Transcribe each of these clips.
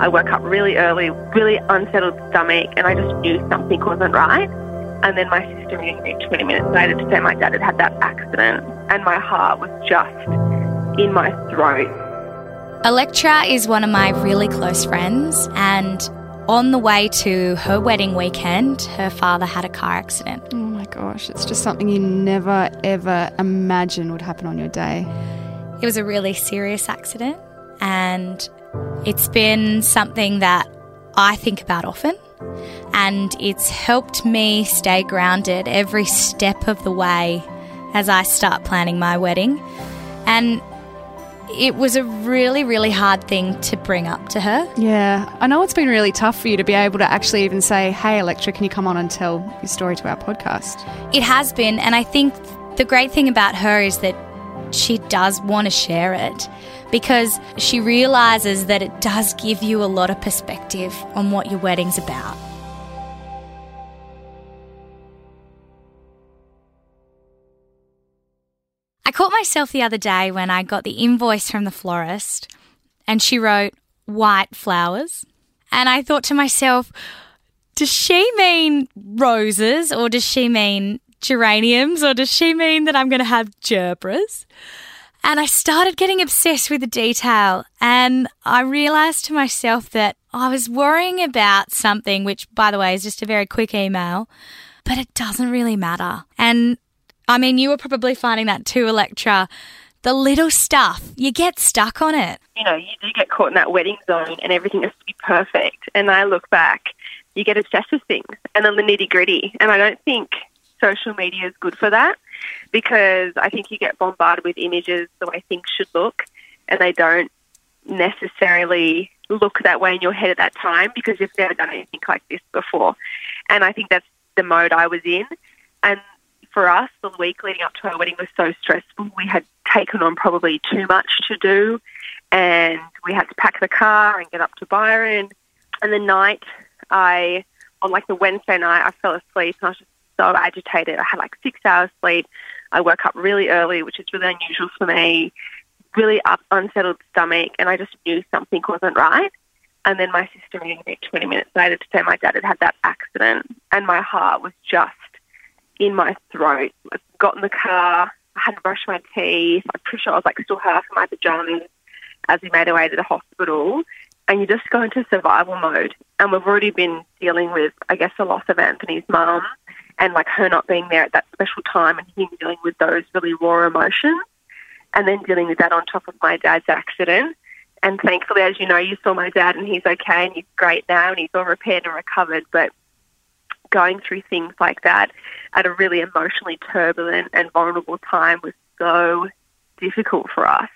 I woke up really early, really unsettled stomach, and I just knew something wasn't right. And then my sister rang me 20 minutes later to say my dad had had that accident, and my heart was just in my throat. Electra is one of my really close friends, and on the way to her wedding weekend, her father had a car accident. Oh my gosh, it's just something you never ever imagine would happen on your day. It was a really serious accident, and it's been something that I think about often. And it's helped me stay grounded every step of the way as I start planning my wedding. And it was a really, really hard thing to bring up to her. Yeah, I know it's been really tough for you to be able to actually even say, hey, Electra, can you come on and tell your story to our podcast? It has been, and I think the great thing about her is that she does want to share it because she realizes that it does give you a lot of perspective on what your wedding's about. I caught myself the other day when I got the invoice from the florist and she wrote white flowers. And I thought to myself, does she mean roses or does she mean geraniums or does she mean that I'm going to have gerberas? And I started getting obsessed with the detail and I realized to myself that I was worrying about something, which by the way is just a very quick email, but it doesn't really matter. And I mean, you were probably finding that too, Electra. The little stuff, you get stuck on it. You know, you do get caught in that wedding zone and everything has to be perfect. And I look back, you get obsessed with things and then the nitty gritty. And I don't think social media is good for that because I think you get bombarded with images the way things should look and they don't necessarily look that way in your head at that time because you've never done anything like this before. And I think that's the mode I was in. And for us, the week leading up to our wedding was so stressful. We had taken on probably too much to do, and we had to pack the car and get up to Byron. And the night, I, on like the Wednesday night, I fell asleep and I was just so agitated. I had like six hours sleep. I woke up really early, which is really unusual for me. Really up, unsettled stomach, and I just knew something wasn't right. And then my sister rang me 20 minutes later to say my dad had had that accident, and my heart was just in my throat. I got in the car, I hadn't brushed my teeth. I'm pretty sure I was like still half in my pajamas as we made our way to the hospital. And you just go into survival mode. And we've already been dealing with, I guess, the loss of Anthony's mum and like her not being there at that special time and him dealing with those really raw emotions. And then dealing with that on top of my dad's accident. And thankfully, as you know, you saw my dad and he's okay and he's great now and he's all repaired and recovered. But going through things like that at a really emotionally turbulent and vulnerable time was so difficult for us.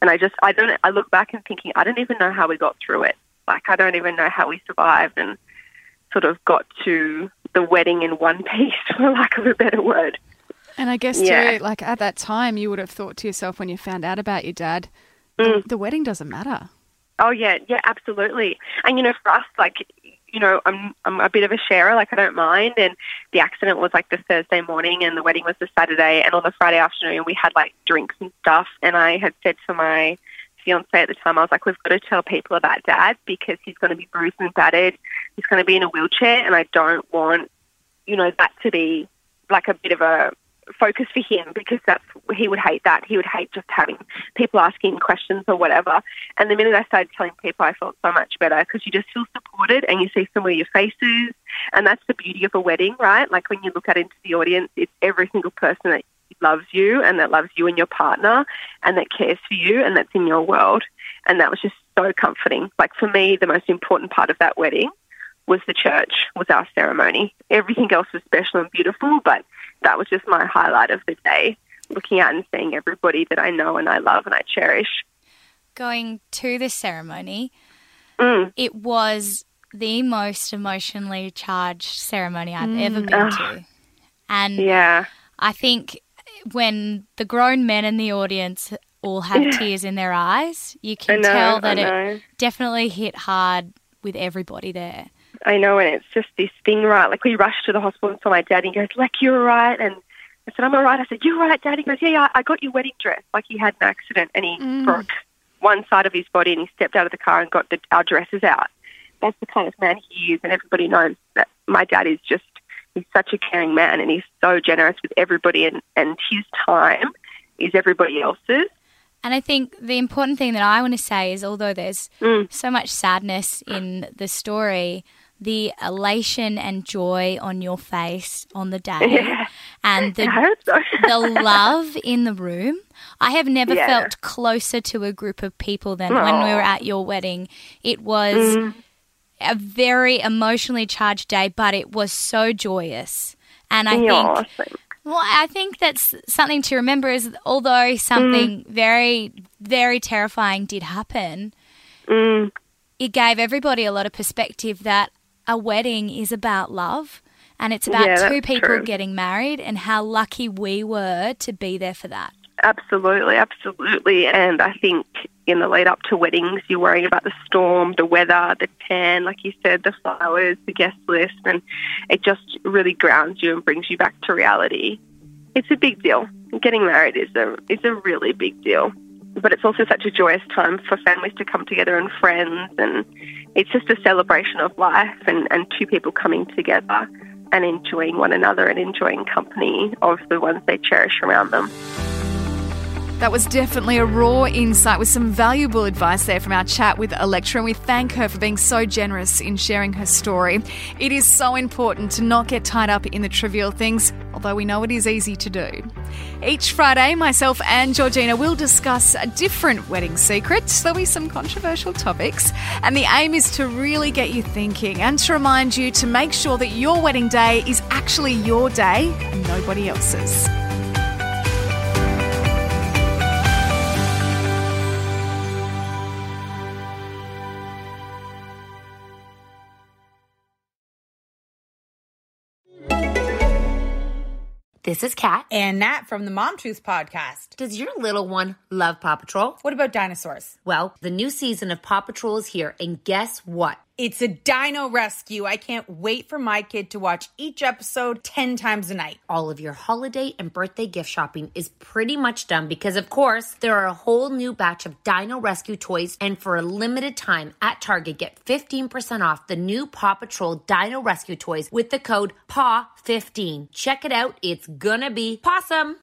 And I just, I don't, I look back and thinking, I don't even know how we got through it. Like, I don't even know how we survived and sort of got to the wedding in one piece, for lack of a better word. And I guess, Yeah. too, like at that time, you would have thought to yourself when you found out about your dad, the, mm. the wedding doesn't matter. Oh yeah, yeah, absolutely. And you know, for us, like, you know, I'm I'm a bit of a sharer. Like, I don't mind. And the accident was like the Thursday morning, and the wedding was the Saturday. And on the Friday afternoon, we had like drinks and stuff. And I had said to my fiance at the time, I was like, we've got to tell people about Dad because he's going to be bruised and battered. He's going to be in a wheelchair, and I don't want, you know, that to be like a bit of a focus for him because that's he would hate that. He would hate just having people asking questions or whatever. And the minute I started telling people, I felt so much better because you just feel supported and you see some of your faces. And that's the beauty of a wedding, right? Like when you look out into the audience, it's every single person that loves you and that loves you and your partner and that cares for you and that's in your world. And that was just so comforting. Like for me, the most important part of that wedding was the church, was our ceremony. Everything else was special and beautiful, but that was just my highlight of the day, looking out and seeing everybody that I know and I love and I cherish. Going to the ceremony, Mm. it was the most emotionally charged ceremony I've ever been to. And Yeah. I think when the grown men in the audience all have tears in their eyes, you can know, tell that it definitely hit hard with everybody there. I know, and it's just this thing, right? Like we rushed to the hospital and saw my dad, and he goes, "Like you're all right," and I said, "I'm all right." I said, "You're all right, Dad." He goes, "Yeah, yeah, I got your wedding dress." Like he had an accident and he broke one side of his body and he stepped out of the car and got the, our dresses out. That's the kind of man he is, and everybody knows that my dad is just, he's such a caring man and he's so generous with everybody, and, and his time is everybody else's. And I think the important thing that I want to say is although there's Mm. so much sadness in the story, the elation and joy on your face on the day Yeah. and the so. the love in the room. I have never Yeah. felt closer to a group of people than when we were at your wedding. It was Mm. a very emotionally charged day, but it was so joyous. And I Aw, think thanks. well, I think that's something to remember is although something very, very terrifying did happen, Mm. it gave everybody a lot of perspective that a wedding is about love and it's about Yeah, two people true. getting married and how lucky we were to be there for that. Absolutely, absolutely. And I think in the lead up to weddings, you're worrying about the storm, the weather, the tan, like you said, the flowers, the guest list, and it just really grounds you and brings you back to reality. It's a big deal. Getting married is a is a really big deal. But it's also such a joyous time for families to come together and friends and it's just a celebration of life and, and two people coming together and enjoying one another and enjoying company of the ones they cherish around them. That was definitely a raw insight with some valuable advice there from our chat with Electra, and we thank her for being so generous in sharing her story. It is so important to not get tied up in the trivial things, although we know it is easy to do. Each Friday, myself and Georgina will discuss a different wedding secret. There'll be some controversial topics, and the aim is to really get you thinking and to remind you to make sure that your wedding day is actually your day and nobody else's. This is Kat. And Nat from the Mom Truth podcast. Does your little one love Paw Patrol? What about dinosaurs? Well, the new season of Paw Patrol is here, and guess what? It's a dino rescue. I can't wait for my kid to watch each episode 10 times a night. All of your holiday and birthday gift shopping is pretty much done because, of course, there are a whole new batch of Dino Rescue toys, and for a limited time at Target, get 15% off the new Paw Patrol Dino Rescue toys with the code PAW15. Check it out, it's gonna be pawsome.